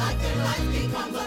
like the lightning on the